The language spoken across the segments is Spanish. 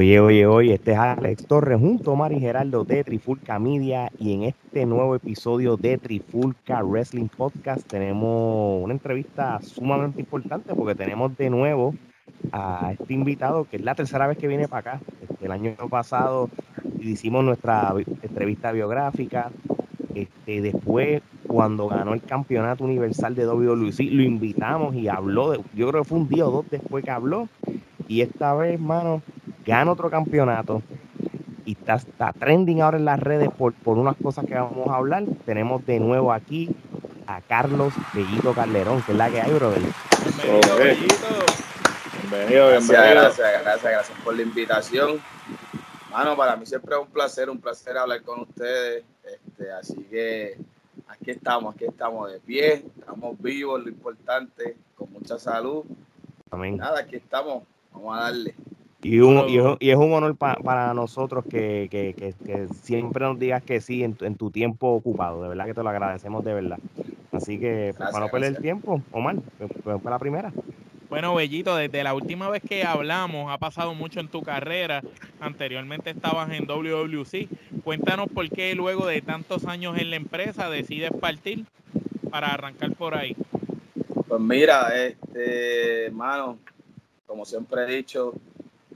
Oye, oye, oye, este es Alex Torres junto a Mari Geraldo de Trifulca Media y en este nuevo episodio de Trifulca Wrestling Podcast tenemos una entrevista sumamente importante porque tenemos de nuevo a este invitado que es la tercera vez que viene para acá. Este, el año pasado hicimos nuestra entrevista biográfica. Este, después, cuando ganó el campeonato universal de WWE, lo invitamos y habló. Yo creo que fue un día o dos después que habló. Y esta vez, hermano, gana otro campeonato y está, está trending ahora en las redes por, por unas cosas que vamos a hablar. Tenemos de nuevo aquí a Carlos Bellito Calderón, que es la que hay, brother. Bienvenido, Bellito. Bienvenido, bienvenido. Gracias, gracias, gracias por la invitación. Mano, para mí siempre es un placer, un placer hablar con ustedes. Este, así que aquí estamos, aquí estamos de pie, estamos vivos, lo importante, con mucha salud. Amén. Nada, aquí estamos, vamos a darle. Y, un, y, es, y, es un honor pa, para nosotros que, que, que, que, siempre nos digas que sí en tu, en tu, tiempo ocupado. De verdad que te lo agradecemos de verdad. Así que gracias, para no perder el tiempo, Omar, fue la primera. Bueno, Bellito, desde la última vez que hablamos ha pasado mucho en tu carrera. Anteriormente estabas en WWC. Cuéntanos por qué luego de tantos años en la empresa decides partir para arrancar por ahí. Pues mira, este, hermano, como siempre he dicho,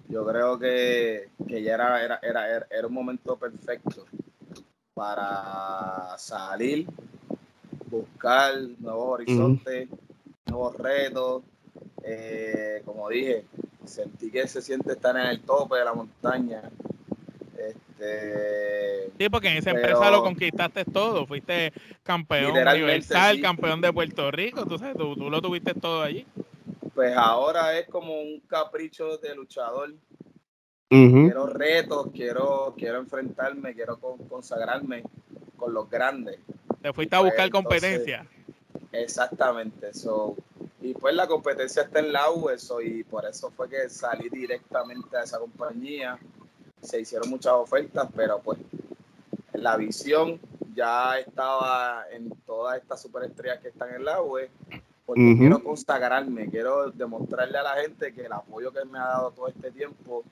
yo creo que, que ya era, era, era, era, un momento perfecto para salir, buscar nuevos horizontes, uh -huh. nuevos retos. Eh, como dije, sentí que se siente estar en el tope de la montaña. Este, sí, porque en esa pero, empresa lo conquistaste todo. Fuiste campeón universal, sí. campeón de Puerto Rico. Tú, sabes, tú, tú lo tuviste todo allí pues ahora es como un capricho de luchador. Uh -huh. Quiero retos, quiero, quiero enfrentarme, quiero consagrarme con los grandes. Te fuiste a buscar pues, competencia. Exactamente. So, y pues la competencia está en la UESO y por eso fue que salí directamente a esa compañía. Se hicieron muchas ofertas, pero pues la visión ya estaba en todas estas superestrellas que están en la UE porque uh -huh. quiero consagrarme, quiero demostrarle a la gente que el apoyo que me ha dado todo este tiempo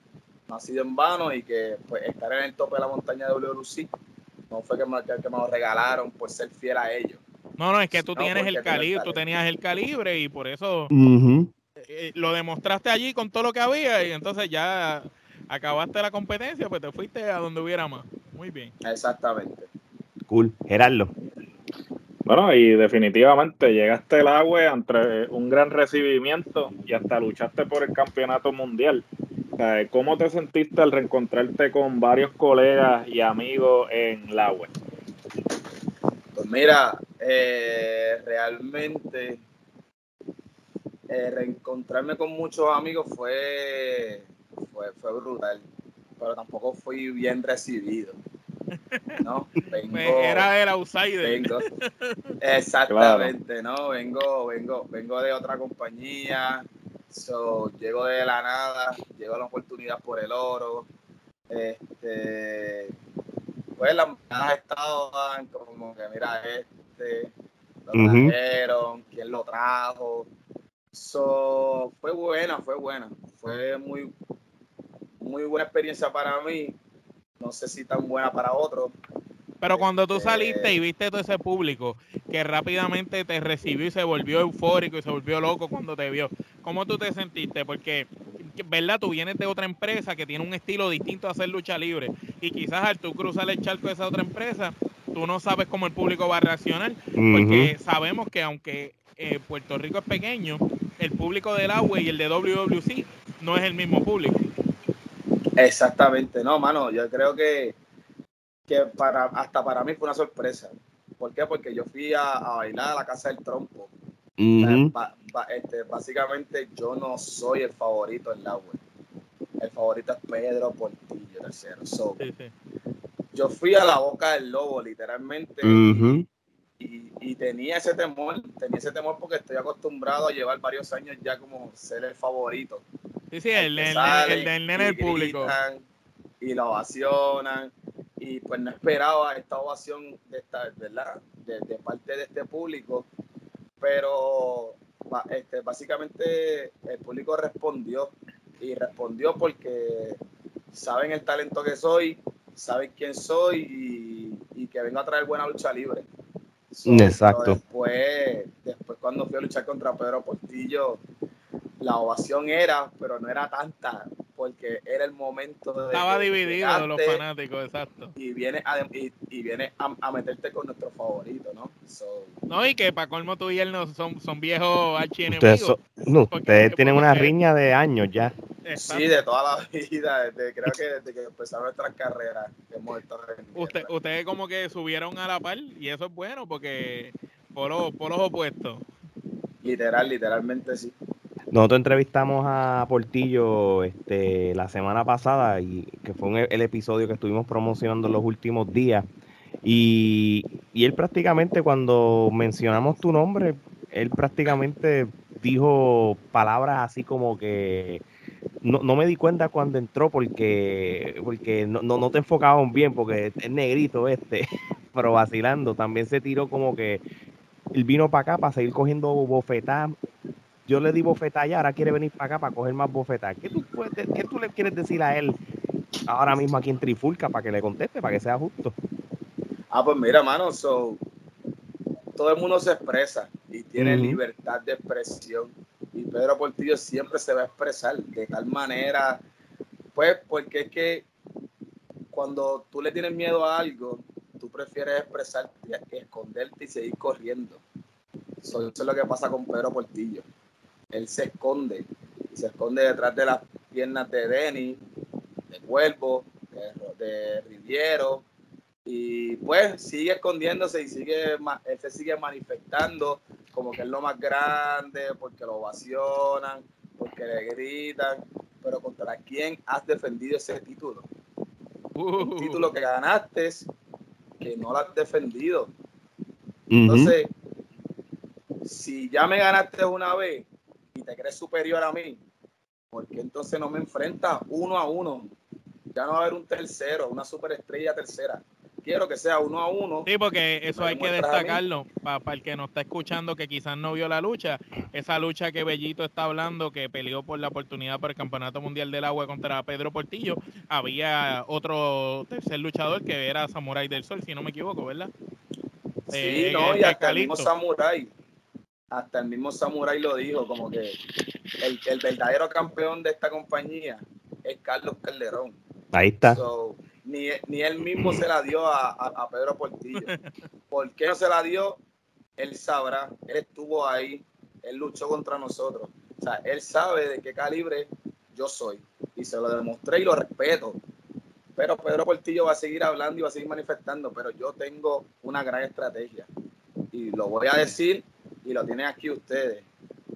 no ha sido en vano y que pues estar en el tope de la montaña de WLC no fue que me, que me lo regalaron por ser fiel a ellos. No, no, es que tú no, tienes el calibre, tú tenías el calibre y por eso uh -huh. eh, lo demostraste allí con todo lo que había y entonces ya acabaste la competencia, pues te fuiste a donde hubiera más. Muy bien. Exactamente. Cool. Gerardo. Bueno, y definitivamente llegaste al agua entre un gran recibimiento y hasta luchaste por el campeonato mundial. ¿Cómo te sentiste al reencontrarte con varios colegas y amigos en la web? Pues mira, eh, realmente eh, reencontrarme con muchos amigos fue, fue, fue brutal, pero tampoco fui bien recibido. ¿no? Vengo, Era el outsider. Vengo, exactamente, claro. ¿no? Vengo, vengo, vengo de otra compañía, so, llego de la nada, llego a la oportunidad por el oro. Este, pues las maneras estaban como que mira este, lo uh -huh. trajeron, quién lo trajo. So, fue buena, fue buena. Fue muy, muy buena experiencia para mí no sé si tan buena para otros. Pero cuando tú saliste y viste todo ese público que rápidamente te recibió y se volvió eufórico y se volvió loco cuando te vio, ¿cómo tú te sentiste? Porque, ¿verdad? Tú vienes de otra empresa que tiene un estilo distinto a hacer lucha libre y quizás al tú cruzar el charco de esa otra empresa, tú no sabes cómo el público va a reaccionar, porque uh -huh. sabemos que aunque eh, Puerto Rico es pequeño, el público del agua y el de WWC no es el mismo público. Exactamente, no, mano, yo creo que, que para, hasta para mí fue una sorpresa. ¿Por qué? Porque yo fui a, a bailar a la casa del trompo. Uh -huh. ba, ba, este, básicamente yo no soy el favorito en la web. El favorito es Pedro Portillo, tercero. So, sí, sí. Yo fui a la boca del lobo, literalmente. Uh -huh. y, tenía ese temor, tenía ese temor porque estoy acostumbrado a llevar varios años ya como ser el favorito. Sí, sí, el, el, el, nene del público. Y lo ovacionan. Y pues no esperaba esta ovación de, esta, ¿verdad? De, parte de este público. Pero este, básicamente el público respondió. Y respondió porque saben el talento que soy, saben quién soy y, y que vengo a traer buena lucha libre. Exacto. Después, después, cuando fui a luchar contra Pedro Portillo, la ovación era, pero no era tanta, porque era el momento de. Estaba dividido de los fanáticos, exacto. Y viene a, y, viene a, meterte con nuestro favorito, ¿no? no, y que para colmo tú y él no son, son viejos archienemigos. Ustedes, no, ustedes tienen una riña de años ya. Sí, de toda la vida, desde, creo que desde que empezaron nuestras carreras Usted, ustedes como que subieron a la par y eso es bueno porque por los, por los opuestos. Literal, literalmente sí. Nosotros entrevistamos a Portillo este, la semana pasada y que fue el episodio que estuvimos promocionando los últimos días. Y, y él prácticamente cuando mencionamos tu nombre, él prácticamente dijo palabras así como que no, no me di cuenta cuando entró porque, porque no, no, te enfocaban bien, porque es negrito este, pero vacilando. También se tiró como que él vino para acá para seguir cogiendo bofetadas. Yo le di bofetada y ahora quiere venir para acá para coger más bofetadas. ¿Qué tú, ¿Qué tú le quieres decir a él ahora mismo aquí en Trifulca para que le conteste, para que sea justo? Ah, pues mira, mano, so, todo el mundo se expresa y tiene libertad de expresión y Pedro Portillo siempre se va a expresar de tal manera, pues porque es que cuando tú le tienes miedo a algo, tú prefieres expresarte que esconderte y seguir corriendo. Eso, es lo que pasa con Pedro Portillo. Él se esconde, se esconde detrás de las piernas de Denny, de Cuervo, de, de Riviero, y pues sigue escondiéndose y sigue, él se sigue manifestando como que es lo más grande, porque lo ovacionan, porque le gritan, pero contra quién has defendido ese título. Un uh. título que ganaste, que no lo has defendido. Entonces, si ya me ganaste una vez te crees superior a mí, ¿por qué entonces no me enfrentas uno a uno? Ya no va a haber un tercero, una superestrella tercera quiero que sea uno a uno. Sí, porque eso hay que destacarlo para el que nos está escuchando que quizás no vio la lucha. Esa lucha que Bellito está hablando, que peleó por la oportunidad por el Campeonato Mundial del Agua contra Pedro Portillo, había otro tercer luchador que era Samurai del Sol, si no me equivoco, ¿verdad? Sí, eh, no, y hasta el mismo Samurai. Hasta el mismo Samurai lo dijo, como que el, el verdadero campeón de esta compañía es Carlos Calderón. Ahí está ni, ni él mismo se la dio a, Pedro Portillo. ¿Por qué no se la dio? Él sabrá, él estuvo ahí, él luchó contra nosotros. O sea, él sabe de qué calibre yo soy. Y se lo demostré y lo respeto. Pero Pedro Portillo va a seguir hablando y va a seguir manifestando, pero yo tengo una gran estrategia. Y lo voy a decir y lo tienen aquí ustedes.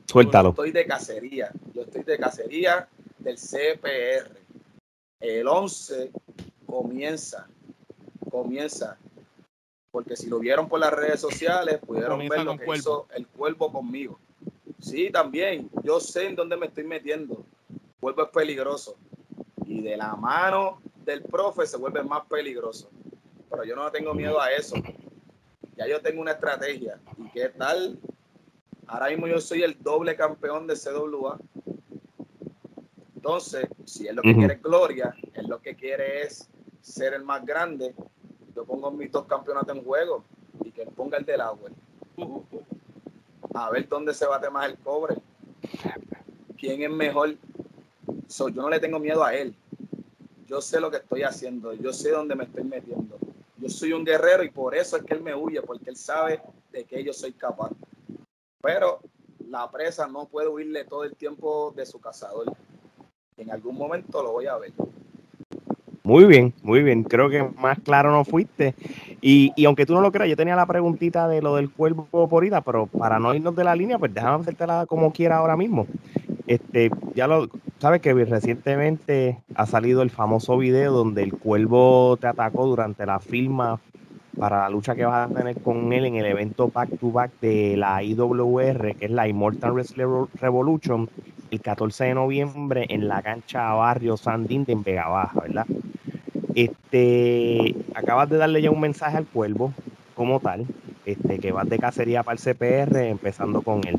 Suéltalo. Yo estoy de cacería. Yo estoy de cacería del CPR. El 11 comienza, comienza. Porque si lo vieron por las redes sociales, pudieron ver lo que hizo el cuervo conmigo. Sí, también. Yo sé en dónde me estoy metiendo. El cuervo es peligroso. Y de la mano del profe se vuelve más peligroso. Pero yo no tengo miedo a eso. Ya yo tengo una estrategia. ¿Y qué tal? Ahora mismo yo soy el doble campeón de CWA. Entonces, si es lo que quiere gloria, es lo que quiere es ser el más grande, yo pongo mis dos campeonatos en juego y que él ponga el del agua. A ver dónde se bate más el cobre. ¿Quién es mejor? yo no le tengo miedo a él. Yo sé lo que estoy haciendo. Yo sé dónde me estoy metiendo. Yo soy un guerrero y por eso es que él me huye, porque él sabe de que yo soy capaz. Pero la presa no puede huirle todo el tiempo de su cazador. En algún momento lo voy a ver. Muy bien, muy bien. Creo que más claro no fuiste. Y, y aunque tú no lo creas, yo tenía la preguntita de lo del cuerpo por ida, pero para no irnos de la línea, pues déjame hacértela como quiera ahora mismo. Este, ya lo sabes que recientemente ha salido el famoso video donde el cuervo te atacó durante la firma para la lucha que vas a tener con él en el evento back to back de la IWR, que es la Immortal Wrestling Revolution, el 14 de noviembre en la cancha Barrio Sandín de Vega Baja, ¿verdad? Este, acabas de darle ya un mensaje al cuervo, como tal, este, que vas de cacería para el CPR, empezando con él.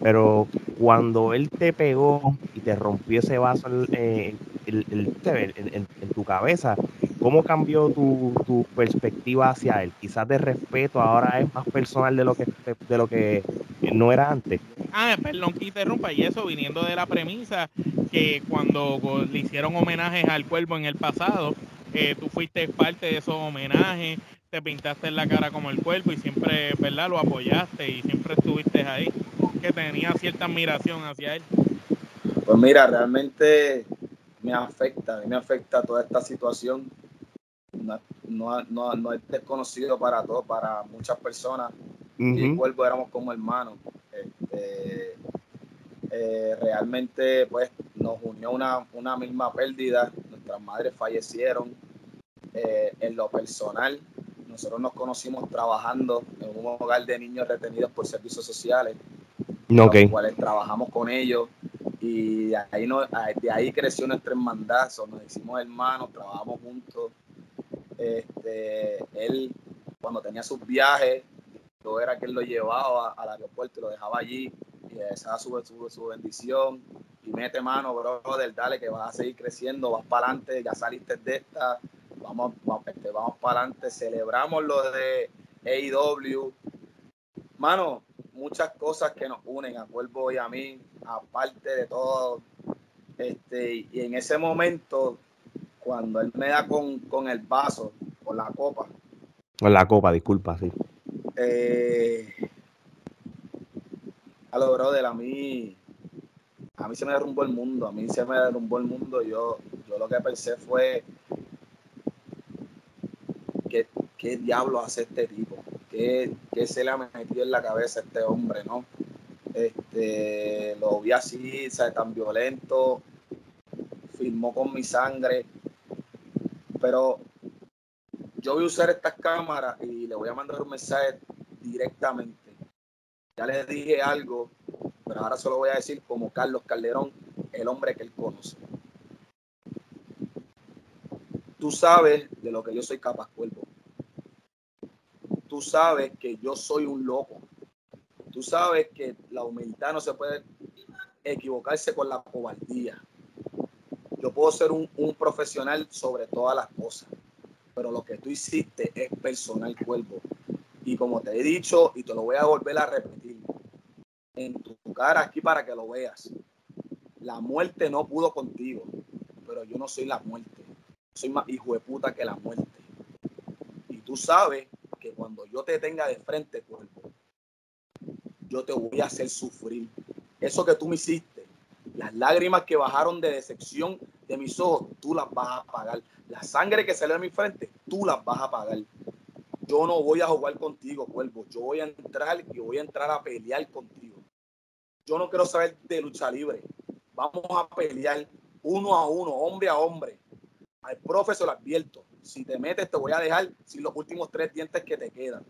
Pero cuando él te pegó y te rompió ese vaso eh, en, tu cabeza, ¿cómo cambió tu, perspectiva hacia él? Quizás de respeto ahora es más personal de lo que, de lo que no era antes. Ah, perdón que interrumpa, y eso viniendo de la premisa que cuando le hicieron homenajes al cuervo en el pasado, eh, tú fuiste parte de esos homenajes, te pintaste en la cara como el cuerpo y siempre, ¿verdad? Lo apoyaste y siempre estuviste ahí que tenía cierta admiración hacia él? Pues mira, realmente me afecta, a mí me afecta toda esta situación. No, no, no, es desconocido para todos, para muchas personas. Y vuelvo, éramos como hermanos. Este, eh, realmente, pues, nos unió una, una misma pérdida. Nuestras madres fallecieron. Eh, en lo personal, nosotros nos conocimos trabajando en un hogar de niños retenidos por servicios sociales los cuales trabajamos con ellos y de ahí, no, de ahí creció nuestro hermandad, nos hicimos hermanos, trabajamos juntos. Este, él, cuando tenía sus viajes, yo era quien lo llevaba al aeropuerto y lo dejaba allí y le deseaba su, su, bendición y mete mano, brother, dale que vas a seguir creciendo, vas para adelante, ya saliste de esta, vamos, vamos, este, vamos para adelante, celebramos lo de AEW. Mano, muchas cosas que nos unen a Cuervo y a mí, aparte de todo. Este, y en ese momento, cuando él me da con, el vaso, con la copa. Con la copa, disculpa, sí. Eh, a lo brother, a mí, a mí se me derrumbó el mundo, a mí se me derrumbó el mundo. Yo, yo lo que pensé fue, ¿qué, qué diablo hace este tipo? qué, se le ha metido en la cabeza a este hombre, ¿no? Este, lo vi así, tan violento, filmó con mi sangre, pero yo voy a usar estas cámaras y le voy a mandar un mensaje directamente. Ya les dije algo, pero ahora solo voy a decir como Carlos Calderón, el hombre que él conoce. Tú sabes de lo que yo soy capaz, cuerpo tú sabes que yo soy un loco. Tú sabes que la humildad no se puede equivocarse con la cobardía. Yo puedo ser un, profesional sobre todas las cosas, pero lo que tú hiciste es personal cuerpo. Y como te he dicho, y te lo voy a volver a repetir, en tu cara aquí para que lo veas, la muerte no pudo contigo, pero yo no soy la muerte. Soy más hijo de puta que la muerte. Y tú sabes cuando yo te tenga de frente, cuerpo, yo te voy a hacer sufrir. Eso que tú me hiciste, las lágrimas que bajaron de decepción de mis ojos, tú las vas a pagar. La sangre que salió de mi frente, tú las vas a pagar. Yo no voy a jugar contigo, cuerpo. Yo voy a entrar y voy a entrar a pelear contigo. Yo no quiero saber de lucha libre. Vamos a pelear uno a uno, hombre a hombre. Al profesor lo advierto si te metes te voy a dejar sin los últimos tres dientes que te quedan.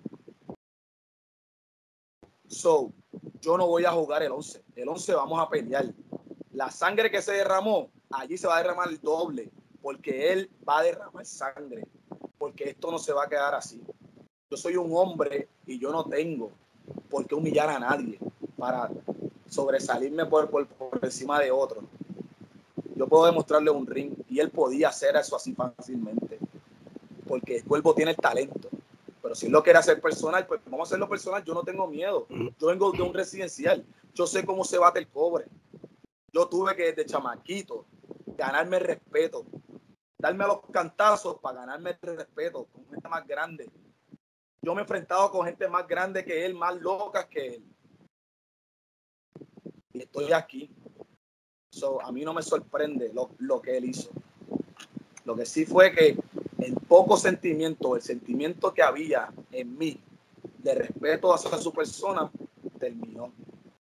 So, yo no voy a jugar el 11. El 11 vamos a pelear. La sangre que se derramó, allí se va a derramar el doble, porque él va a derramar sangre, porque esto no se va a quedar así. Yo soy un hombre y yo no tengo por qué humillar a nadie para sobresalirme por, encima de otro. Yo puedo demostrarle un ring y él podía hacer eso así fácilmente porque el cuerpo tiene el talento. Pero si él lo quiere hacer personal, pues vamos a hacerlo personal. Yo no tengo miedo. Yo vengo de un residencial. Yo sé cómo se bate el cobre. Yo tuve que desde chamaquito ganarme el respeto, darme los cantazos para ganarme el respeto con gente más grande. Yo me he enfrentado con gente más grande que él, más locas que él. Y estoy aquí. So, a mí no me sorprende lo, lo que él hizo. Lo que sí fue que el poco sentimiento, el sentimiento que había en mí de respeto hacia su persona, terminó.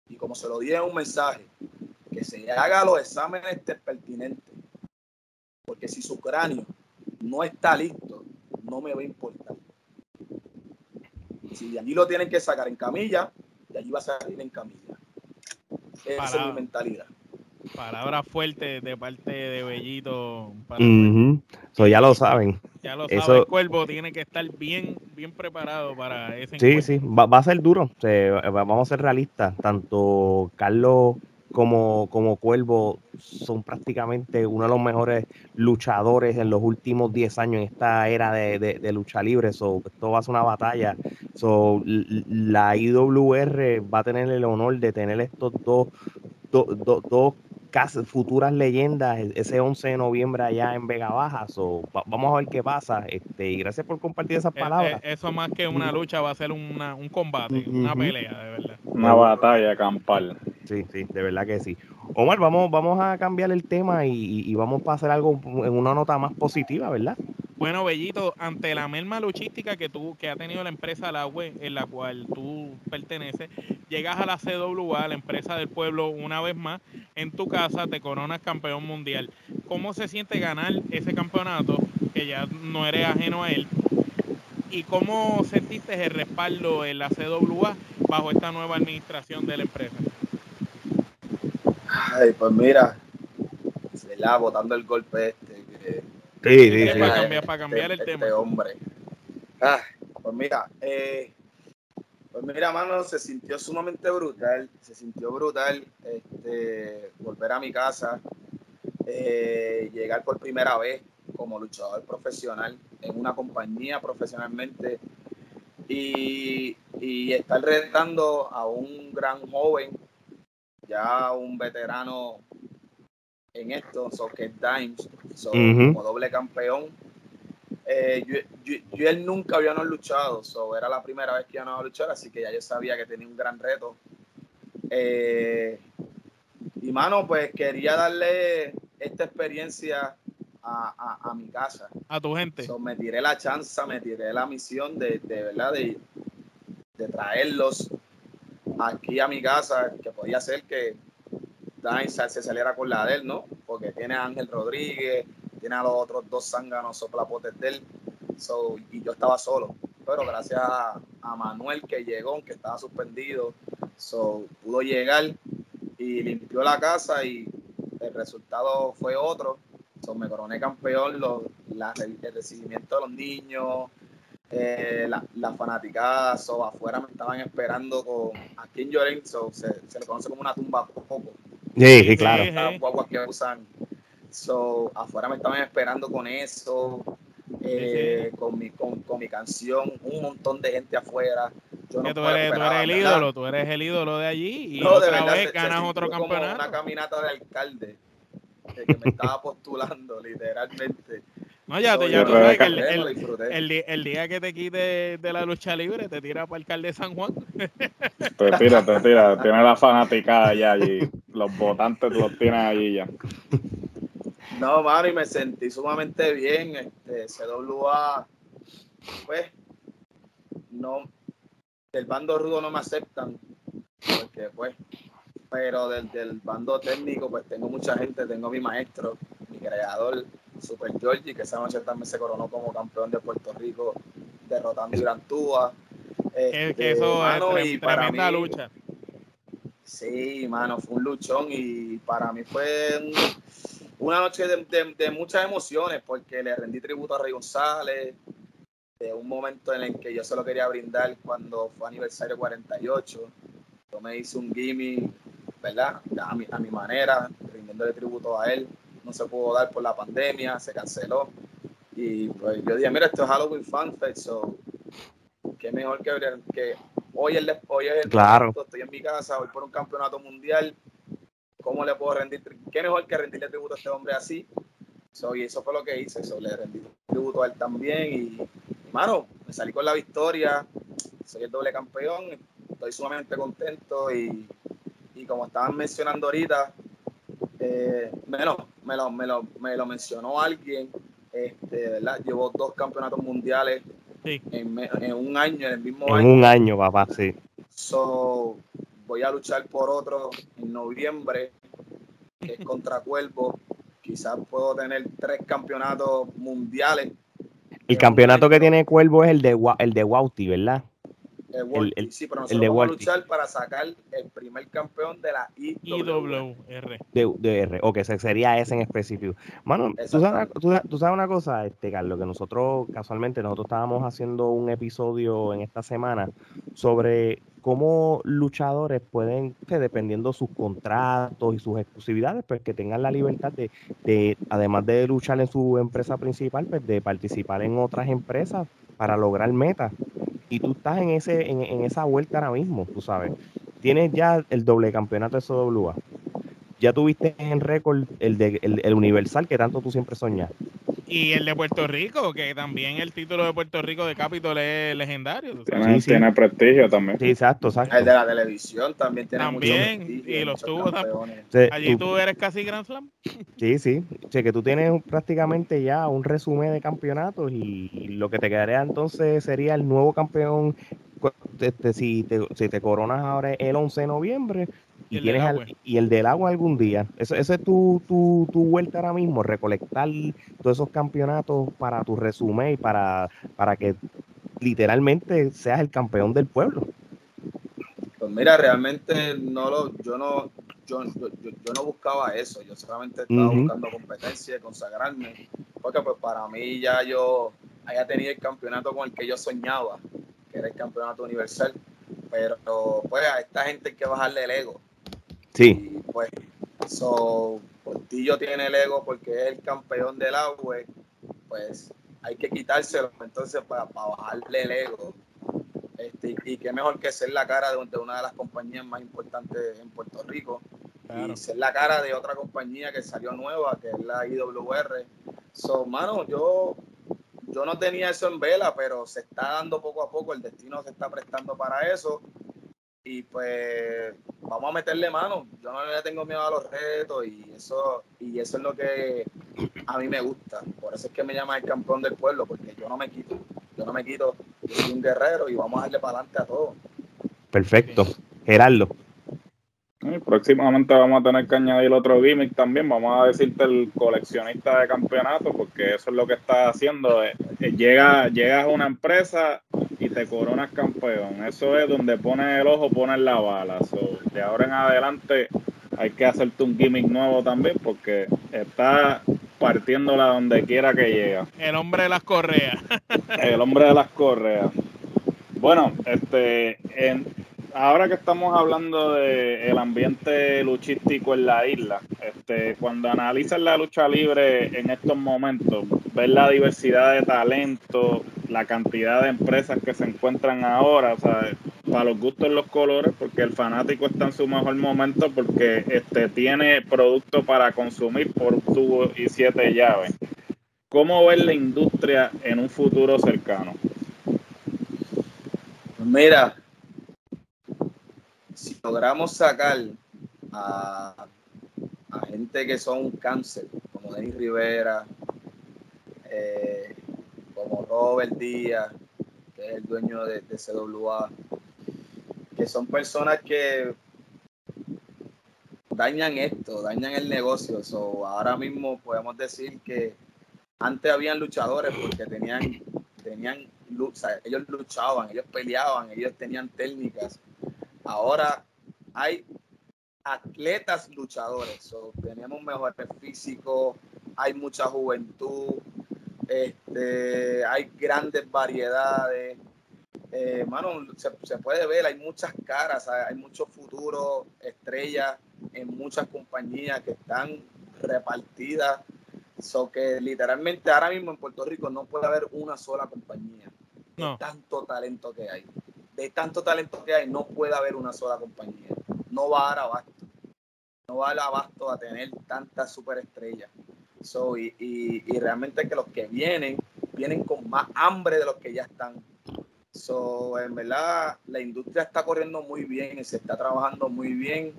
Y como se lo dije en un mensaje, que se haga los exámenes pertinentes, porque si su cráneo no está listo, no me va a importar. Si de allí lo tienen que sacar en camilla, de allí va a salir en camilla. Esa es mi mentalidad. Palabras fuertes de parte de Bellito. Eso ya lo saben. Ya lo saben, el cuervo tiene que estar bien, bien preparado para ese Sí, sí, va, a ser duro. vamos a ser realistas. Tanto Carlos como, como Cuervo son prácticamente uno de los mejores luchadores en los últimos 10 años en esta era de, lucha libre. So, esto va a ser una batalla. So, la IWR va a tener el honor de tener estos dos, dos futuras leyendas ese 11 de noviembre allá en Vega Baja. So, vamos a ver qué pasa. Este, y gracias por compartir esas eh, palabras. Eh, eso más que una lucha va a ser una, un combate, una pelea, de verdad. Una batalla campal. Sí, sí, de verdad que sí. Omar, vamos, vamos a cambiar el tema y, y vamos a hacer algo en una nota más positiva, ¿verdad? Bueno, Bellito, ante la merma luchística que tú, que ha tenido la empresa La Web, en la cual tú perteneces, llegas a la CWA, la empresa del pueblo, una vez más, en tu casa te coronas campeón mundial. ¿Cómo se siente ganar ese campeonato, que ya no eres ajeno a él? ¿Y cómo sentiste el respaldo en la CWA bajo esta nueva administración de la empresa? Ay, pues mira, se la botando el golpe Sí, sí, sí. Para cambiar, para cambiar el este tema. hombre. Ah, pues mira, eh, pues mira, mano, se sintió sumamente brutal, se sintió brutal este, volver a mi casa, eh, llegar por primera vez como luchador profesional en una compañía profesionalmente y, y estar retando a un gran joven, ya un veterano en esto, so que Dimes, como doble campeón. Eh, yo, yo, él nunca habíamos luchado, so era la primera vez que íbamos a luchar, así que ya yo sabía que tenía un gran reto. Eh, y mano, pues quería darle esta experiencia a, a, mi casa. A tu gente. So, me tiré la chance, me tiré la misión de, de verdad de, de traerlos aquí a mi casa, que podía ser que se saliera con la de él, ¿no? Porque tiene a Ángel Rodríguez, tiene a los otros dos zánganos soplapotes de él, y yo estaba solo. Pero gracias a, Manuel que llegó, que estaba suspendido, so, pudo llegar y limpió la casa y el resultado fue otro. So, me coroné campeón, los, el recibimiento de los niños, eh, la, la, fanaticada, afuera me estaban esperando con aquí en Lloren, se, se, le conoce como una tumba poco. Sí, sí, claro. Las guaguas que usan. So, afuera me estaban esperando con eso, eh, con, mi, con, con, mi canción, un montón de gente afuera. Yo no tú, eres, tú eres, el ídolo, tú eres el ídolo de allí y otra vez ganas otro campeonato. una caminata de alcalde que me estaba postulando, literalmente. No, ya, te, ya tú sabes que el, el, el, día que te quite de la lucha libre, te tira para el alcalde de San Juan. Te tira, te tira. Tiene la fanaticada ya allí. Los votantes los tienen allí ya. No, mano, y me sentí sumamente bien. Este, CWA, pues, no, del bando rudo no me aceptan. Porque, pues, pero del, del bando técnico, pues tengo mucha gente. Tengo mi maestro, mi creador, Super Georgie, que esa noche también se coronó como campeón de Puerto Rico, derrotando a Irantúa. que este, eso mano, es tremenda lucha. Sí, mano, fue un luchón y para mí fue una noche de, muchas emociones porque le rendí tributo a Rey González, de un momento en el que yo solo quería brindar cuando fue aniversario 48. Yo me hice un gimme, ¿verdad? A mi, manera, rindiéndole tributo a él no se pudo dar por la pandemia, se canceló. Y pues yo dije, mira, esto es Halloween Fan Fest, so, qué mejor que, que hoy, el, hoy es el claro. estoy en mi casa, voy por un campeonato mundial, ¿cómo le puedo rendir? ¿Qué mejor que rendirle tributo a este hombre así? So, y eso fue lo que hice, so, le rendí tributo a él también y, mano, me salí con la victoria, soy el doble campeón, estoy sumamente contento y, y como estaban mencionando ahorita, eh, me, lo, me, lo, me, lo, me, lo, mencionó alguien, este, ¿verdad? Llevo dos campeonatos mundiales en, en, un año, en el mismo en año. En un año, papá, sí. So, voy a luchar por otro en noviembre, que es contra Cuervo. Quizás puedo tener tres campeonatos mundiales. El campeonato que tiene Cuervo es el de, el de Wauti, ¿verdad? El, el, sí, pero nosotros vamos a luchar para sacar el primer campeón de la IWR. De, de R, o que sería ese en específico. Mano, ¿tú sabes, tú, sabes, una cosa, este, Carlos, que nosotros casualmente, nosotros estábamos haciendo un episodio en esta semana sobre cómo luchadores pueden, que dependiendo sus contratos y sus exclusividades, pues que tengan la libertad de, de, además de luchar en su empresa principal, pues de participar en otras empresas para lograr metas y tú estás en ese en, esa vuelta ahora mismo, tú sabes. Tienes ya el doble campeonato de SWA. Ya tuviste en récord el, el, Universal que tanto tú siempre soñas. Y el de Puerto Rico, que también el título de Puerto Rico de Capitol es legendario. Tiene, prestigio también. Sí, exacto, exacto. El de la televisión también tiene también, y los tuvo también. Allí tú, eres casi Grand Slam. Sí, sí. O sea, que tú tienes prácticamente ya un resumen de campeonatos y, lo que te quedaría entonces sería el nuevo campeón. Este, si, te, si te coronas ahora el 11 de noviembre, y, tienes y el del agua algún día. Esa es tu, tu, tu, vuelta ahora mismo, recolectar todos esos campeonatos para tu resumen y para, para que literalmente seas el campeón del pueblo. Pues mira, realmente no lo, yo no, yo, yo, no buscaba eso, yo solamente estaba buscando competencia y consagrarme, porque pues para mí ya yo haya tenido el campeonato con el que yo soñaba, que era el campeonato universal, pero pues a esta gente hay que bajarle el ego, Sí. Y pues, so, Portillo tiene el ego porque es el campeón del agua, pues hay que quitárselo entonces para, bajarle el ego. Este, y qué mejor que ser la cara de, una de las compañías más importantes en Puerto Rico y ser la cara de otra compañía que salió nueva, que es la IWR. So, mano, yo, yo no tenía eso en vela, pero se está dando poco a poco, el destino se está prestando para eso y pues vamos a meterle mano. Yo no le tengo miedo a los retos y eso y eso es lo que a mí me gusta. Por eso es que me llama el campeón del pueblo, porque yo no me quito. Yo no me quito. Yo soy un guerrero y vamos a darle para adelante a todo. Perfecto. Gerardo. próximamente vamos a tener que añadir otro gimmick también. Vamos a decirte el coleccionista de campeonatos, porque eso es lo que está haciendo. Eh, eh, llega, llegas a una empresa y te coronas campeón. Eso es donde pones el ojo, pones la bala. de ahora en adelante hay que hacerte un gimmick nuevo también porque está partiéndola donde quiera que llega. El hombre de las correas. el hombre de las correas. Bueno, este, en, ahora que estamos hablando del el ambiente luchístico en la isla, este, cuando analizas la lucha libre en estos momentos, ves la diversidad de talento, la cantidad de empresas que se encuentran ahora, o sea, para los gustos los colores, porque el fanático está en su mejor momento porque este, tiene producto para consumir por tubo y siete llaves. ¿Cómo ves la industria en un futuro cercano? Mira, logramos sacar a, gente que son cáncer, como Denis Rivera, eh, como Robert Díaz, que es el dueño de, CWA, que son personas que dañan esto, dañan el negocio. ahora mismo podemos decir que antes habían luchadores porque tenían, tenían ellos luchaban, ellos peleaban, ellos tenían técnicas, ahora hay atletas luchadores, tenemos mejores físicos, hay mucha juventud, este, hay grandes variedades. Eh, se, puede ver, hay muchas caras, hay, muchos futuros estrellas en muchas compañías que están repartidas. So que literalmente ahora mismo en Puerto Rico no puede haber una sola compañía. No. tanto talento que hay de tanto talento que hay, no puede haber una sola compañía. No va a dar abasto. No va a dar abasto a tener tantas superestrellas. So, y, y, realmente que los que vienen, vienen con más hambre de los que ya están. So, en verdad, la industria está corriendo muy bien, se está trabajando muy bien.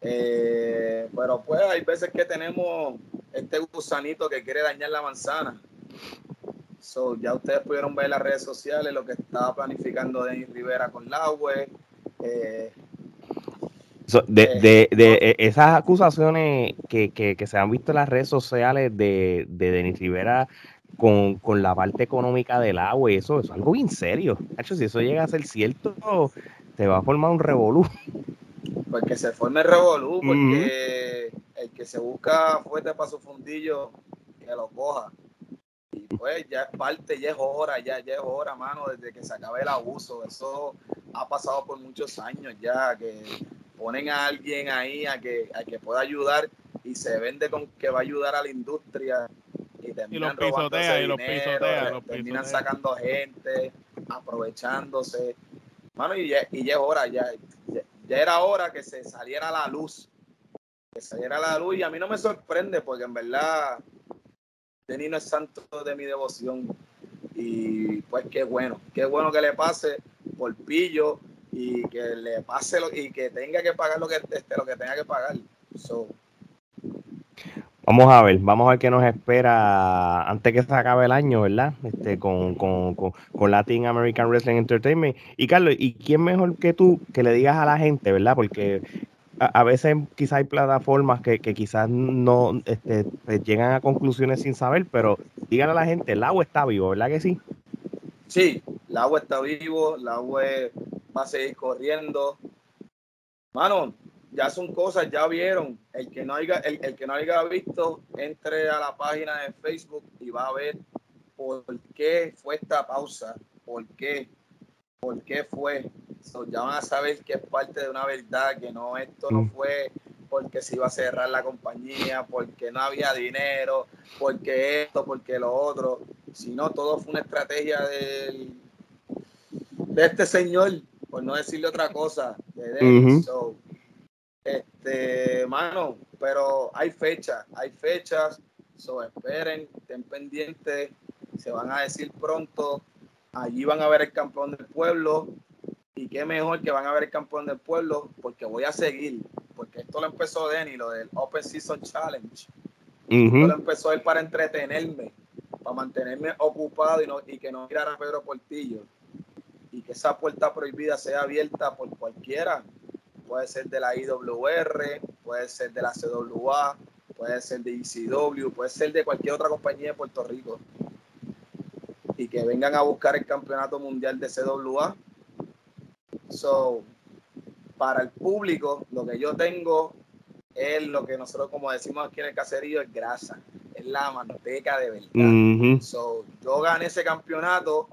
Eh, pero pues hay veces que tenemos este gusanito que quiere dañar la manzana. So, ya ustedes pudieron ver en las redes sociales lo que estaba planificando Denis Rivera con Laue. Eh, de, eh, de, esas acusaciones que, que, se han visto en las redes sociales de, de Denis Rivera con, con, la parte económica del agua y eso, es algo bien serio. hecho, si eso llega a ser cierto, te va a formar un revolú. Pues que se forme el revolú, porque el que se busca fuerte para su fundillo, que lo coja. Y pues ya es parte, ya es hora, ya, ya es hora, mano, desde que se acabe el abuso. Eso ha pasado por muchos años ya, que ponen a alguien ahí a que, a que pueda ayudar y se vende con que va a ayudar a la industria y terminan y los y los dinero, terminan sacando gente, aprovechándose. Mano, y ya, y ya es hora, ya, ya, era hora que se saliera a la luz. Que saliera a la luz y a mí no me sorprende porque en verdad Denis no es santo de mi devoción. Y pues qué bueno, qué bueno que le pase por pillo y que le pase lo, y que tenga que pagar lo que, este, lo que tenga que pagar. Vamos a ver, vamos a ver qué nos espera antes que se acabe el año, ¿verdad? Este, con, con, con, Latin American Wrestling Entertainment. Y Carlos, ¿y quién mejor que tú que le digas a la gente, ¿verdad? Porque a, veces quizás hay plataformas que, quizás no este, llegan a conclusiones sin saber, pero díganle a la gente, el agua está vivo, ¿verdad que sí? Sí, el agua está vivo, el agua va a seguir corriendo. Mano, ya son cosas, ya vieron. El que no haya, el, el que no haya visto, entre a la página de Facebook y va a ver por qué fue esta pausa, por qué, por qué fue ya van a saber que es parte de una verdad, que no, esto no mm. fue porque se iba a cerrar la compañía, porque no había dinero, porque esto, porque lo otro, sino todo fue una estrategia del, de este señor, por no decirle otra cosa, de este, mano, pero hay fechas, hay fechas, so esperen, estén pendientes, se van a decir pronto, allí van a ver el campeón del pueblo, y qué mejor que van a ver el campeón del pueblo, porque voy a seguir, porque esto lo empezó Denny, lo del Open Season Challenge. Esto lo empezó él para entretenerme, para mantenerme ocupado y, no, y que no mirara a Pedro Portillo. Y que esa puerta prohibida sea abierta por cualquiera. Puede ser de la IWR, puede ser de la CWA, puede ser de ECW, puede ser de cualquier otra compañía de Puerto Rico. Y que vengan a buscar el campeonato mundial de CWA So, para el público, lo que yo tengo es lo que nosotros, como decimos aquí en el caserío, es grasa, es la manteca de verdad. so, yo gané ese campeonato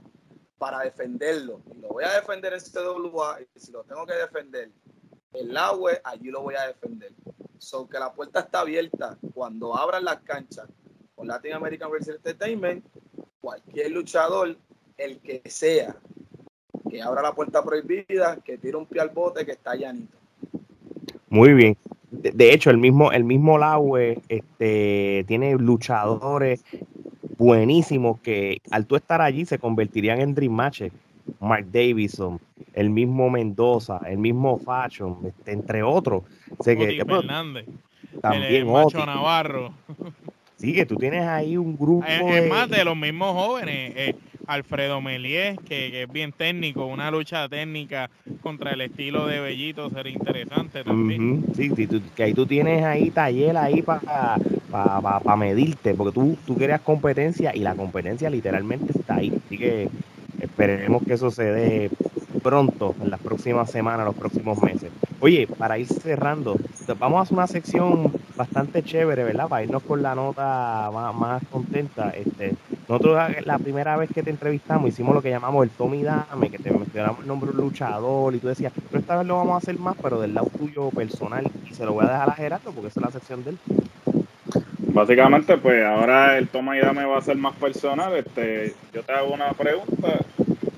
para defenderlo y lo voy a defender en CWA y si lo tengo que defender en la web, allí lo voy a defender. So, que la puerta está abierta cuando abran las canchas con Latin American Wrestling Entertainment, cualquier luchador, el que sea, que abra la puerta prohibida, que tire un pie al bote, que está llanito. Muy bien. De, hecho, el mismo, el mismo Laue este, tiene luchadores buenísimos que al tú estar allí se convertirían en Dream Matches. Mark Davison, el mismo Mendoza, el mismo Fashion, este, entre otros. Sé que, Fernández, también el Navarro. Sí, que tú tienes ahí un grupo. Es, más de los mismos jóvenes. Eh, Alfredo Melié, que, es bien técnico, una lucha técnica contra el estilo de Bellito sería interesante también. Sí, que ahí tú tienes ahí taller ahí para para medirte, porque tú, tú querías competencia y la competencia literalmente está ahí. Así que esperemos que eso se dé pronto, en las próximas semanas, los próximos meses. Oye, para ir cerrando, vamos a hacer una sección bastante chévere, ¿verdad? Para irnos con la nota más, contenta. Este, nosotros la primera vez que te entrevistamos hicimos lo que llamamos el Tommy Dame, que te mencionamos el nombre un luchador y tú decías, pero esta vez lo vamos a hacer más, pero del lado tuyo personal. Y se lo voy a dejar a Gerardo porque esa es la sección de él. Básicamente, pues ahora el toma y dame va a ser más personal. Este, yo te hago una pregunta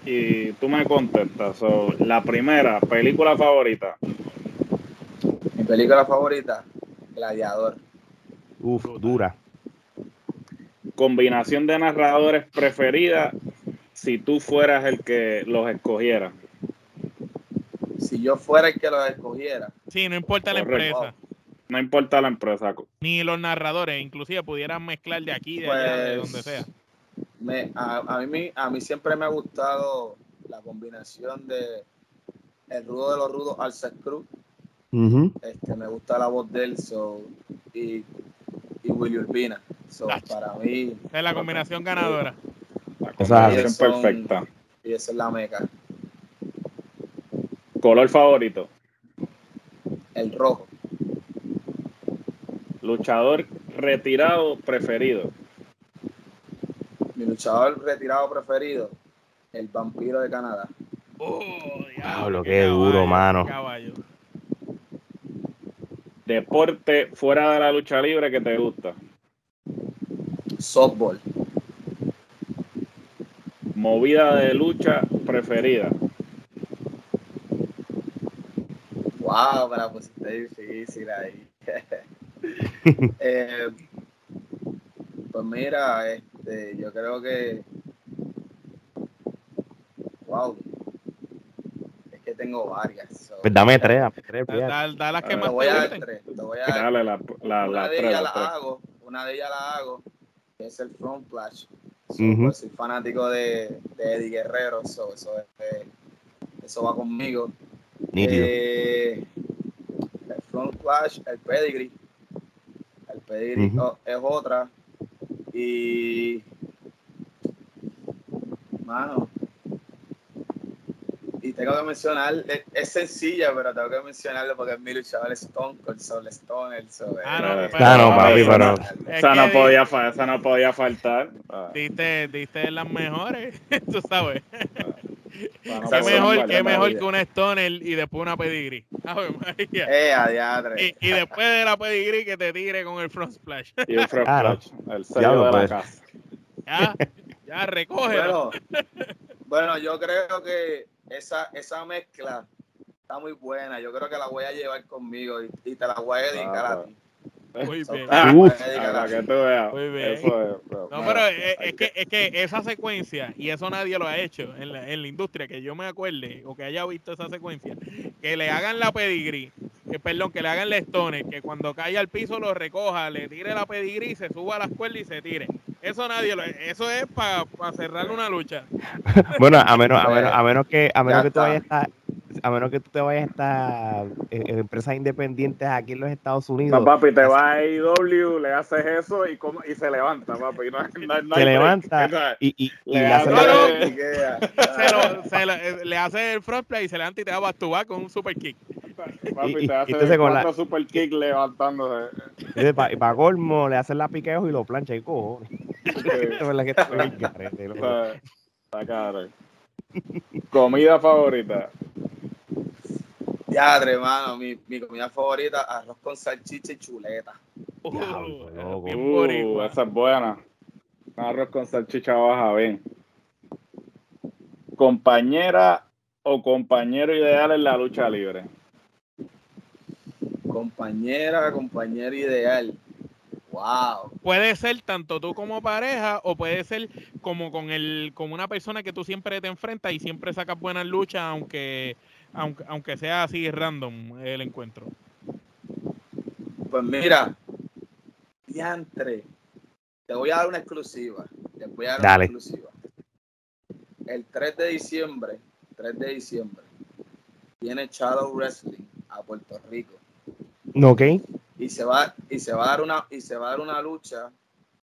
y tú me contestas. la primera, película favorita. Mi película favorita, Gladiador. Uf, dura. Combinación de narradores preferida si tú fueras el que los escogiera. Si yo fuera el que los escogiera. Sí, no importa la empresa. No importa la empresa. Ni los narradores, inclusive pudieran mezclar de aquí, de allá, de donde sea me, a, mí, a mí siempre me ha gustado la combinación de el rudo de los rudos al Cruz. este, me gusta la voz de él y, y Willy Urbina. So, para mí. Es la combinación ganadora. La Esa- combinación son- perfecta. Y esa es la meca. Color favorito. El rojo. Luchador retirado preferido. Mi luchador retirado preferido. El vampiro de Canadá. Oh, Diablo, qué duro, mano. Caballo. Deporte fuera de la lucha libre que te gusta. Softball. Movida de lucha preferida. Wow, me la pusiste difícil ahí. Eh, pues mira, este, yo creo que. Wow. Es que tengo varias. so- Pues dame tres, dame tres, Da, da- da las que más Te voy a dar gusten. tres. Te voy a dar Dale la, la, una la de tres, ellas la tres. la hago, una de ellas la hago, que es el front flash. So, pues, soy fanático de, de Eddie Guerrero, so, eso, es, eh, eso va conmigo. Eh, el front flash, el pedigree. El pedigree oh, es otra. Y. Mano. Y tengo que mencionar, es, es sencilla, pero tengo que mencionarlo porque es mi luchador Stone Cold Soul Stone. El so, Ah, no, Ah, no, papi, esa pero- Es Esa no, podía, esa no podía faltar. Diste, diste las mejores, tú sabes. Para no qué mejor, qué mejor que una Stoner y después una Pedigree. Ave María. Eh. Y, y después de la Pedigree que te tire con el front splash. Y un front Ah, el sello Diablo, de la pues. casa. Ya, ya recógelo. Bueno, bueno, yo creo que esa, esa mezcla está muy buena. Yo creo que la voy a llevar conmigo y, y te la voy a dedicar Ah, a ti. Muy bien. Ah, Para que tú veas. Muy. Eso es, No, pero es, que, es que esa secuencia, y eso nadie lo ha hecho en la, en la industria, que yo me acuerde o que haya visto esa secuencia, que le hagan la pedigree, que, perdón, que le hagan la stone, que cuando caiga al piso lo recoja, le tire la pedigree, se suba a las cuerdas y se tire. Eso nadie lo Eso es para cerrar una lucha. Bueno, a menos, a menos, a menos que, a menos que tú vayas a estar, a menos que tú te vayas a estar en, en empresas independientes aquí en los Estados Unidos, No, papi, te vas a AEW, le haces eso y, como, y se levanta, papi. No, no- no hay se levanta y, y, y Le hace eh, le hace el front play y se levanta y te back to back con un super kick. Papi, Y- y- te hace entonces con la- super kick levantándose. y para colmo le hacen la piqueos y lo plancha y cojones. Eh, Es verdad que estoy bien carete, o loco. sea, está caro. Comida favorita. Diadre, hermano, mi, mi comida favorita, arroz con salchicha y chuleta. Uh, Uh, esa es buena. Arroz con salchicha baja bien. Compañera o compañero ideal en la lucha libre. Compañera, compañero ideal. Wow. Puede ser tanto tú como pareja o puede ser como con el como una persona que tú siempre te enfrentas y siempre sacas buenas luchas aunque aunque, aunque sea así random el encuentro. Pues mira, diantre, te voy a dar una exclusiva. Te voy a dar Dale. una exclusiva. El 3 de diciembre, 3 de diciembre, viene Shadow Wrestling a Puerto Rico. ¿Ok? y se va y se va a dar una y se va a dar una lucha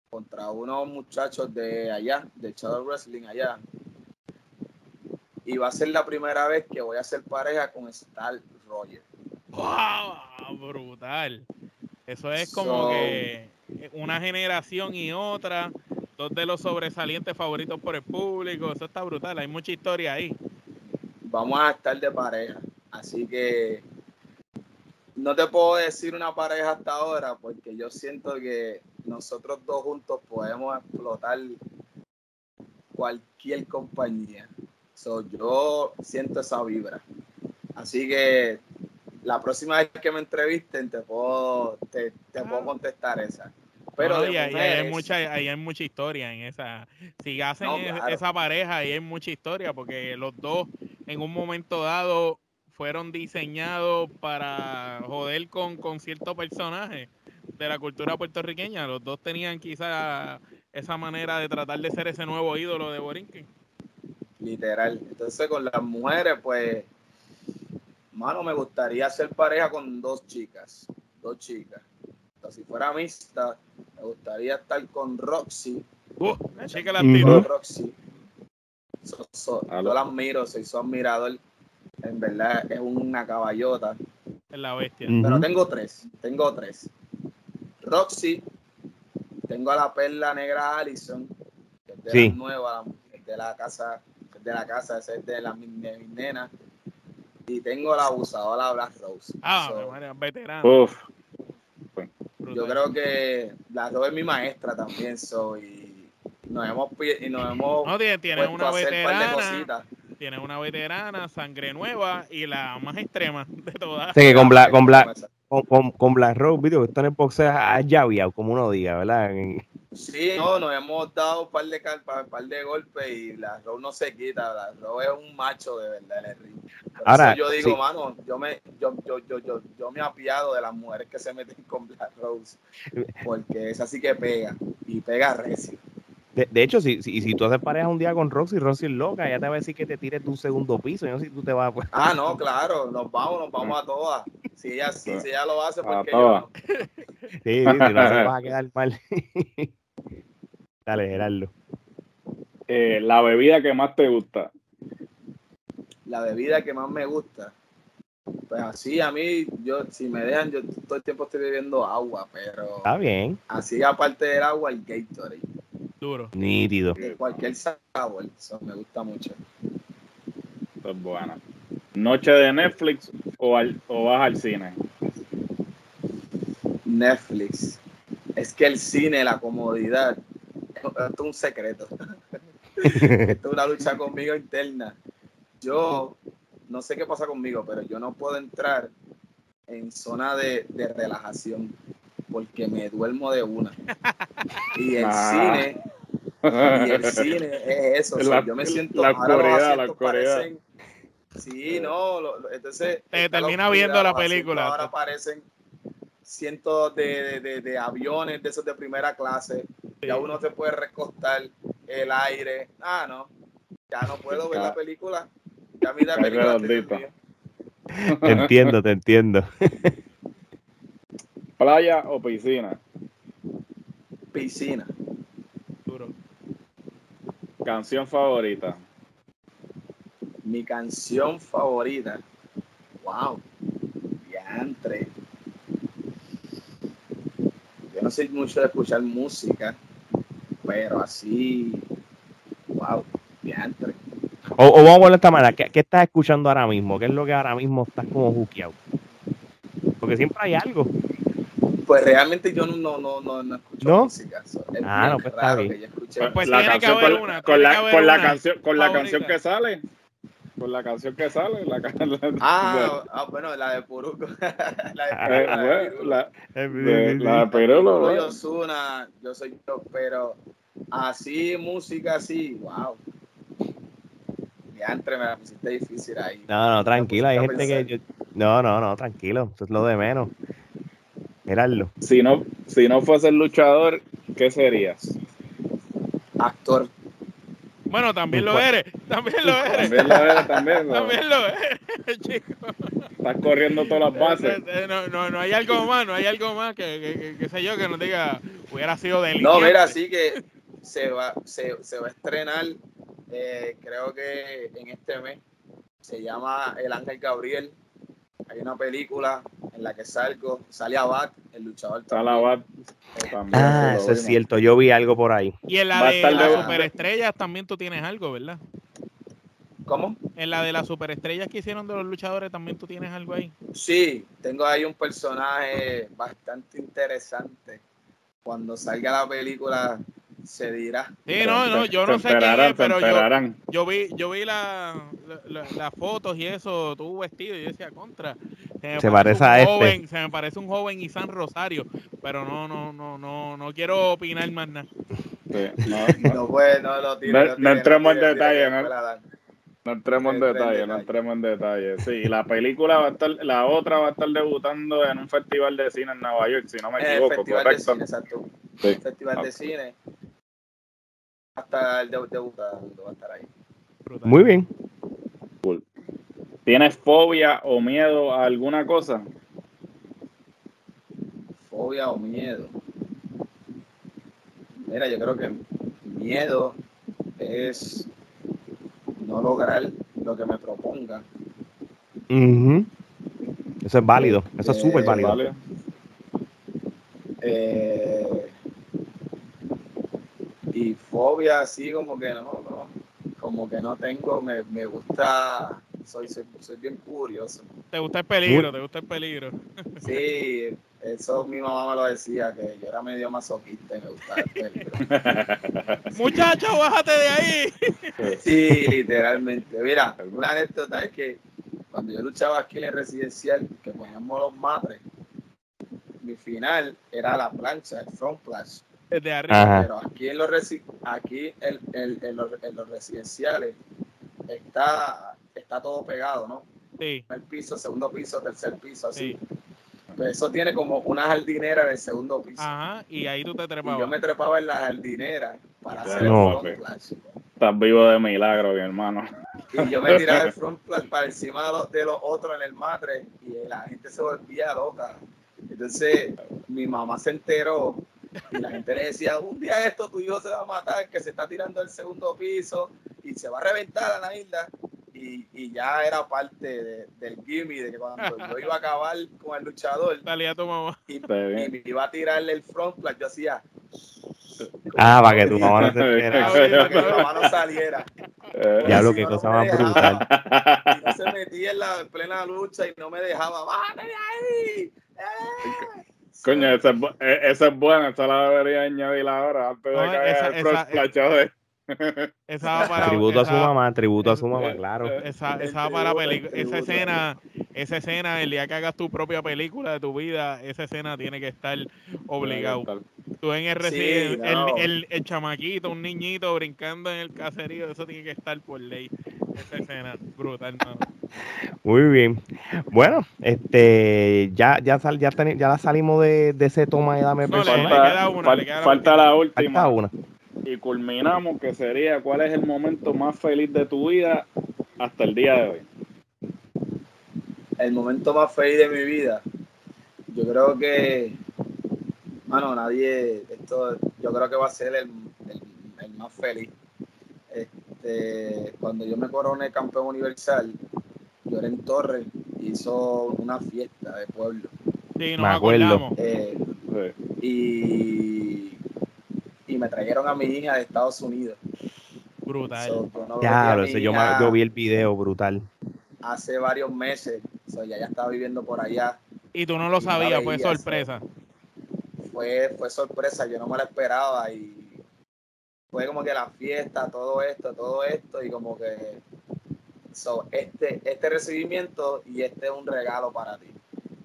contra unos muchachos de allá de Shadow Wrestling allá y va a ser la primera vez que voy a hacer pareja con Star Roger ¡Wow! Brutal. Eso es como So- que una generación y otra, dos de los sobresalientes favoritos por el público. Eso está brutal. Hay mucha historia ahí. vamos a estar de pareja así que no te puedo decir una pareja hasta ahora porque yo siento que nosotros dos juntos podemos explotar cualquier compañía. So, yo siento esa vibra. Así que la próxima vez que me entrevisten te puedo, te, te puedo contestar esa. Pero No, y ahí, hay mucha, ahí hay mucha historia en esa. Si hacen No, claro. esa pareja, ahí hay mucha historia, porque los dos en un momento dado fueron diseñados para joder con, con cierto personaje de la cultura puertorriqueña. Los dos tenían quizá esa manera de tratar de ser ese nuevo ídolo de Borinquen. Literal. Entonces con las mujeres, pues, mano, me gustaría hacer pareja con dos chicas, dos chicas. O sea, si fuera mixta, Me gustaría estar con Roxy. Uh, chica la. Con Roxy. So- so- Aló. yo la admiro, soy su admirador. En verdad es una caballota. Es la bestia. Pero tengo tres, tengo tres. Roxy, tengo a la perla negra Allison, que es de Sí. la nueva, es de la casa, de la casa, esa es de la mi- de mis nenas. Y tengo la abusadora Black Rose. Ah, So, María, veterano. Uf, yo creo que Black Rose es mi maestra también, so, y nos hemos y nos hemos No, tiene, tiene una veterana, tiene una veterana, sangre nueva y la más extrema de todas. Sí, que con Black, con Black, con, con, con Black Rose, video, que está en el boxeo a llaviado, como uno diga, ¿verdad? En- Sí, no, nos hemos dado un par de, cal- pa- par de golpes y la Rose no se quita. La Rose es un macho de verdad en el ring. Por Ahora, eso yo digo, sí. mano, yo me, yo, yo, yo, yo, yo me apiado de las mujeres que se meten con Black Rose. Porque esa sí que pega. Y pega recio. De, de hecho, si, si, si tú haces pareja un día con Roxy, Roxy es loca, ella te va a decir que te tires un segundo piso. Yo no sé si tú te vas pues. Ah, no, claro, nos vamos, nos vamos a todas. Si ella, si, si ella lo hace, A porque yo no. Sí, sí, si no se vas a quedar mal. Dale, Gerardo. eh, la bebida que más te gusta. La bebida que más me gusta. Pues así, a mí, yo, si me dejan, yo todo el tiempo estoy bebiendo agua, pero Está bien, así aparte del agua, el Gatorade. Duro. nítido. de cualquier sabor, eso me gusta mucho. Esto es buena. Noche de Netflix o, al- o vas al cine. Netflix. Es que el cine, la comodidad, esto es un secreto. Esto es una lucha conmigo interna. Yo no sé qué pasa conmigo, pero yo no puedo entrar en zona de, de relajación porque me duermo de una. Y el Ah. cine, y el cine es eso. o sea, La- yo me siento la oscuridad, la oscuridad. Sí, no, lo- lo- entonces Te termina viendo la película. Ahora aparecen cientos de, de- de- de aviones de esos de primera clase. Ya uno se puede recostar el aire. Ah, no. Ya no puedo ver la película. Ya mira la película. Te entiendo, te entiendo. Playa o piscina. Piscina. Duro. Canción favorita. Mi canción favorita. Wow. Diantre. Yo no soy mucho de escuchar música, pero así. Wow. Diantre. O, o vamos a poner de esta manera, ¿qué, qué estás escuchando ahora mismo? ¿Qué es lo que ahora mismo estás como juqueado? Porque siempre hay algo. Pues realmente yo no, no, no, no, no escucho ¿No? música. es Ah, no, pues está raro bien. que yo escuche. Pues la tiene que canción haber con, una, con tiene la, con la canción con la canción que sale. Con la canción que sale. La, la- Ah, ah, bueno, la de Puruco. la de Ah, eh, Puruco, la de ¿verdad? Ozuna, yo soy yo, pero así, música así, wow. Diantre, me la pusiste difícil ahí. No, no, tranquilo, hay gente que... yo- No, no, no, tranquilo, eso es lo de menos. Gerardo. Si no, si no fueses luchador, ¿qué serías? Actor. Bueno, también lo eres. También lo eres. También lo eres, también. ¿no? También lo eres, chico. Estás corriendo todas las bases. Eh, eh, No, no, no hay algo más, no hay algo más que, que, que- que sé yo que nos diga hubiera sido del No, mira, sí que se va, se, se va a estrenar, eh, creo que en este mes. Se llama El Ángel Gabriel. Hay una película en la que salgo, sale Abad, el luchador. Bat también. Ah, eso es cierto, yo vi algo por ahí. Y en la de las superestrellas también tú tienes algo, ¿verdad? ¿Cómo? En la de las superestrellas que hicieron de los luchadores también tú tienes algo ahí. Sí, tengo ahí un personaje bastante interesante. Cuando salga la película se dirá. Sí, no, no, yo no sé quién es, pero yo, yo vi, yo vi la, la- la- las fotos y eso, tú vestido, y yo decía contra. me Se parece un a este. joven, Se me parece un joven Isan Rosario, pero no, no, no, no, no quiero opinar más nada. Sí, no, no, No puede, no lo No- lo no tire, entremos en detalle, ¿no? no entremos en detalle, no entremos en detalle. Sí, la película va a estar, la otra va a estar debutando en un festival de cine en Nueva York, si no me el equivoco, festival de correcto. cine, exacto. Sí. El festival de cine. Hasta el de- debutando va a estar ahí. Brutal. Muy bien. ¿Tienes fobia o miedo a alguna cosa? Fobia o miedo. Mira, yo creo que miedo es no lograr lo que me proponga. Eso es válido, eso es Eh, súper válido. Eh, y fobia así como que no, no, como que no tengo, me, me gusta, soy, soy, soy bien curioso. Te gusta el peligro, te gusta el peligro. Sí, eso mi mamá me lo decía, que yo era medio masoquista y me gustaba el peligro. Muchacho, bájate de ahí. Sí, literalmente. Mira, una anécdota es que cuando yo luchaba aquí en el residencial, que poníamos los matres, mi final era la plancha, el front flash. Desde arriba. Ajá. Pero aquí en los, resi- aquí el- el- en los, en los residenciales está, está todo pegado, ¿no? Sí, Primer piso, segundo piso, tercer piso, así. sí. Pues eso tiene como una jardinera en el segundo piso. Ajá, y ahí tú te y trepabas. yo me trepaba en la jardinera para hacer No, el front flash. Estás vivo de milagro, mi hermano. Y yo me tiraba el front flash para encima de los, de los otros en el matre y la gente se volvía loca. Entonces mi mamá se enteró y la gente le decía, un día esto tu hijo se va a matar, que se está tirando del segundo piso y se va a reventar a la isla. Y, y ya era parte de- del gimme, de que cuando yo iba a acabar con el luchador Salía tu mamá. y, me iba a tirarle el front flash, yo hacía... Ah, para que tu mamá no se entere. para que mi mamá no saliera. Eh, Diablo, Si qué no, cosa más dejaba. brutal. y no se metía en la en plena lucha y no me dejaba, bájate de ahí. ¡Eh! Coño, esa es, bu- eh, esa es buena, esa la debería añadir ahora antes de No, caer esa- el esa- ¿sabes? Esa va para. Tributo a su mamá, tributo a su mamá, claro. Esa, El esa va para el película. Esa escena, esa escena, el día que hagas tu propia película de tu vida, esa escena tiene que estar obligado. Tú en el, Sí, el, no. el, el chamaquito, un niñito brincando en el caserío, eso tiene que estar por ley. Esa escena, brutal, mano. Muy bien. Bueno, este, ya, ya, sal, ya, ya salimos de, de ese toma y dame No, le queda una, fal- le queda la falta la última. Falta una. Y culminamos que sería cuál es el momento más feliz de tu vida hasta el día de hoy. El momento más feliz de mi vida. Yo creo que, mano, nadie, esto, yo creo que va a ser el, el- el más feliz. Este, cuando yo me coroné campeón universal, yo era en Torres, hizo una fiesta de pueblo. Sí, Me nos acuerdo. acordamos. Eh, y, y me trajeron a mi hija de Estados Unidos. Brutal. So, yo no Claro, ese yo, me- vi el video brutal. hace varios meses. So, ya, ya estaba viviendo por allá. Y tú no lo no sabías, fue so. sorpresa. Fue, fue sorpresa, yo no me la esperaba y fue como que la fiesta, todo esto, todo esto y como que so, este, este recibimiento y este es un regalo para ti.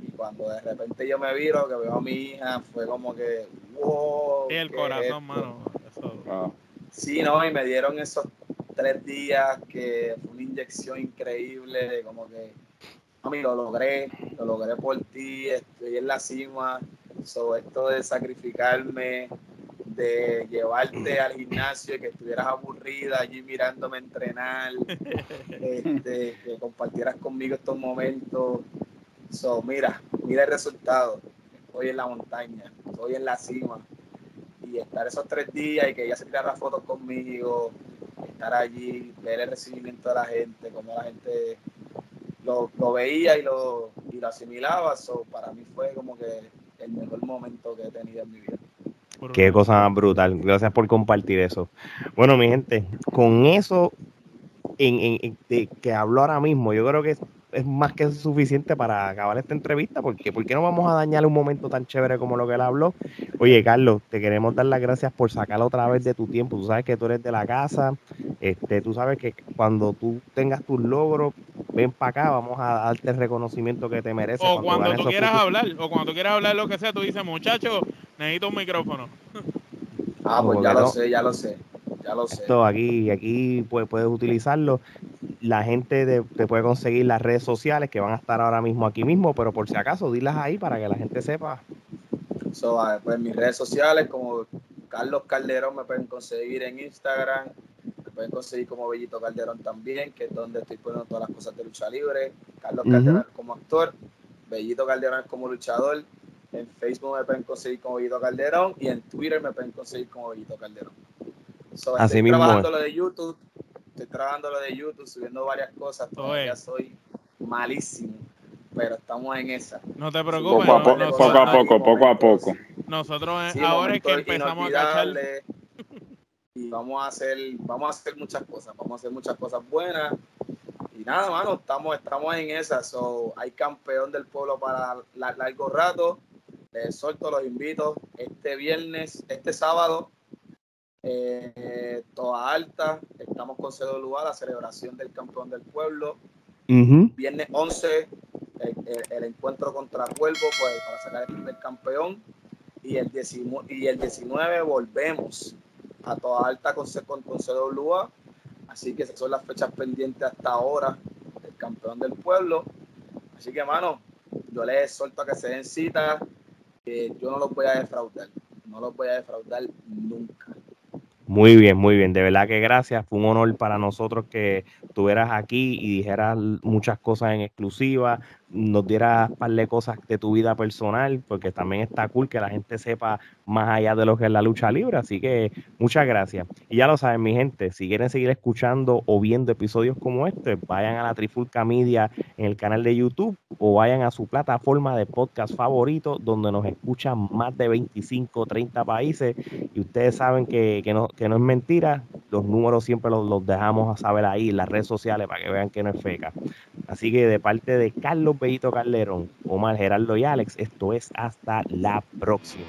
Y cuando de repente yo me viro, que veo a mi hija, fue como que, wow. Sí, el ¿qué es corazón, esto? mano. Eso. Ah, Sí, no, y me dieron esos tres días que fue una inyección increíble, como que, mami, lo logré, lo logré por ti, estoy en la cima, sobre esto de sacrificarme, de llevarte al gimnasio y que estuvieras aburrida allí mirándome entrenar, este, que compartieras conmigo estos momentos. So, mira, mira el resultado. Estoy en la montaña, estoy en la cima. Y estar esos tres días y que ella se tirara fotos conmigo, estar allí, ver el recibimiento de la gente, cómo la gente lo, lo veía y lo, y lo asimilaba. So, para mí fue como que el mejor momento que he tenido en mi vida. Qué cosa más brutal. Gracias por compartir eso. Bueno, mi gente, con eso en, en- en- de- que hablo ahora mismo, yo creo que es, es más que suficiente para acabar esta entrevista, porque ¿por qué no vamos a dañar un momento tan chévere como lo que él habló? Oye, Carlos, te queremos dar las gracias por sacar otra vez de tu tiempo. Tú sabes que tú eres de la casa, este, tú sabes que cuando tú tengas tus logros, ven para acá, vamos a darte el reconocimiento que te mereces. O cuando ganes tú quieras hablar, o cuando tú quieras hablar lo que sea, tú dices, muchacho, necesito un micrófono. Ah, pues ya lo no. sé, ya lo sé, ya lo sé. Esto aquí, aquí puedes, puedes utilizarlo. La gente de- te puede conseguir las redes sociales que van a estar ahora mismo aquí mismo, pero por si acaso, dilas ahí para que la gente sepa. So, ah, pues mis redes sociales como Carlos Calderón me pueden conseguir en Instagram, me pueden conseguir como Bellito Calderón también, que es donde estoy poniendo todas las cosas de lucha libre. Carlos Ujú. Calderón como actor, Bellito Calderón como luchador. En Facebook me pueden conseguir como Vito Calderón y en Twitter me pueden conseguir como Vito Calderón. So, Así estoy mismo trabajando lo de YouTube, estoy trabajando lo de YouTube, subiendo varias cosas, todavía Oye. soy malísimo, pero estamos en esa. No te Poco preocupes. no- poco, a poco, poco a poco. Nosotros Sí, ahora es que empezamos a cachar. Y vamos a hacer, vamos a hacer muchas cosas, vamos a hacer muchas cosas buenas. Y nada, mano, estamos, estamos en esa. So, hay campeón del pueblo para la- largo rato. Les los invito este viernes, este sábado, eh, toda alta. Estamos con CWA, la celebración del campeón del pueblo. Ujú. Viernes 11, el, el- el encuentro contra Cuervo pues, para sacar el primer campeón. Y el, 19, y el 19 volvemos a toda alta con, C- con, con CWA. Así que esas son las fechas pendientes hasta ahora del campeón del pueblo. Así que, mano, yo les exhorto a que se den cita, yo no los voy a defraudar. No los voy a defraudar nunca. Muy bien, muy bien. De verdad que gracias. Fue un honor para nosotros que estuvieras aquí y dijeras muchas cosas en exclusiva, nos dieras un par de cosas de tu vida personal, porque también está cool que la gente sepa más allá de lo que es la lucha libre. Así que muchas gracias. Y ya lo saben, mi gente, si quieren seguir escuchando o viendo episodios como este, vayan a la Trifulca Media en el canal de YouTube o vayan a su plataforma de podcast favorito, donde nos escuchan más de 25, 30 países y ustedes saben que, que no, que no es mentira, los números siempre los, los dejamos a saber ahí en las sociales para que vean que no es feca. Así que de parte de Carlos Bellito Calderón, Omar Gerardo y Alex, esto es hasta la próxima.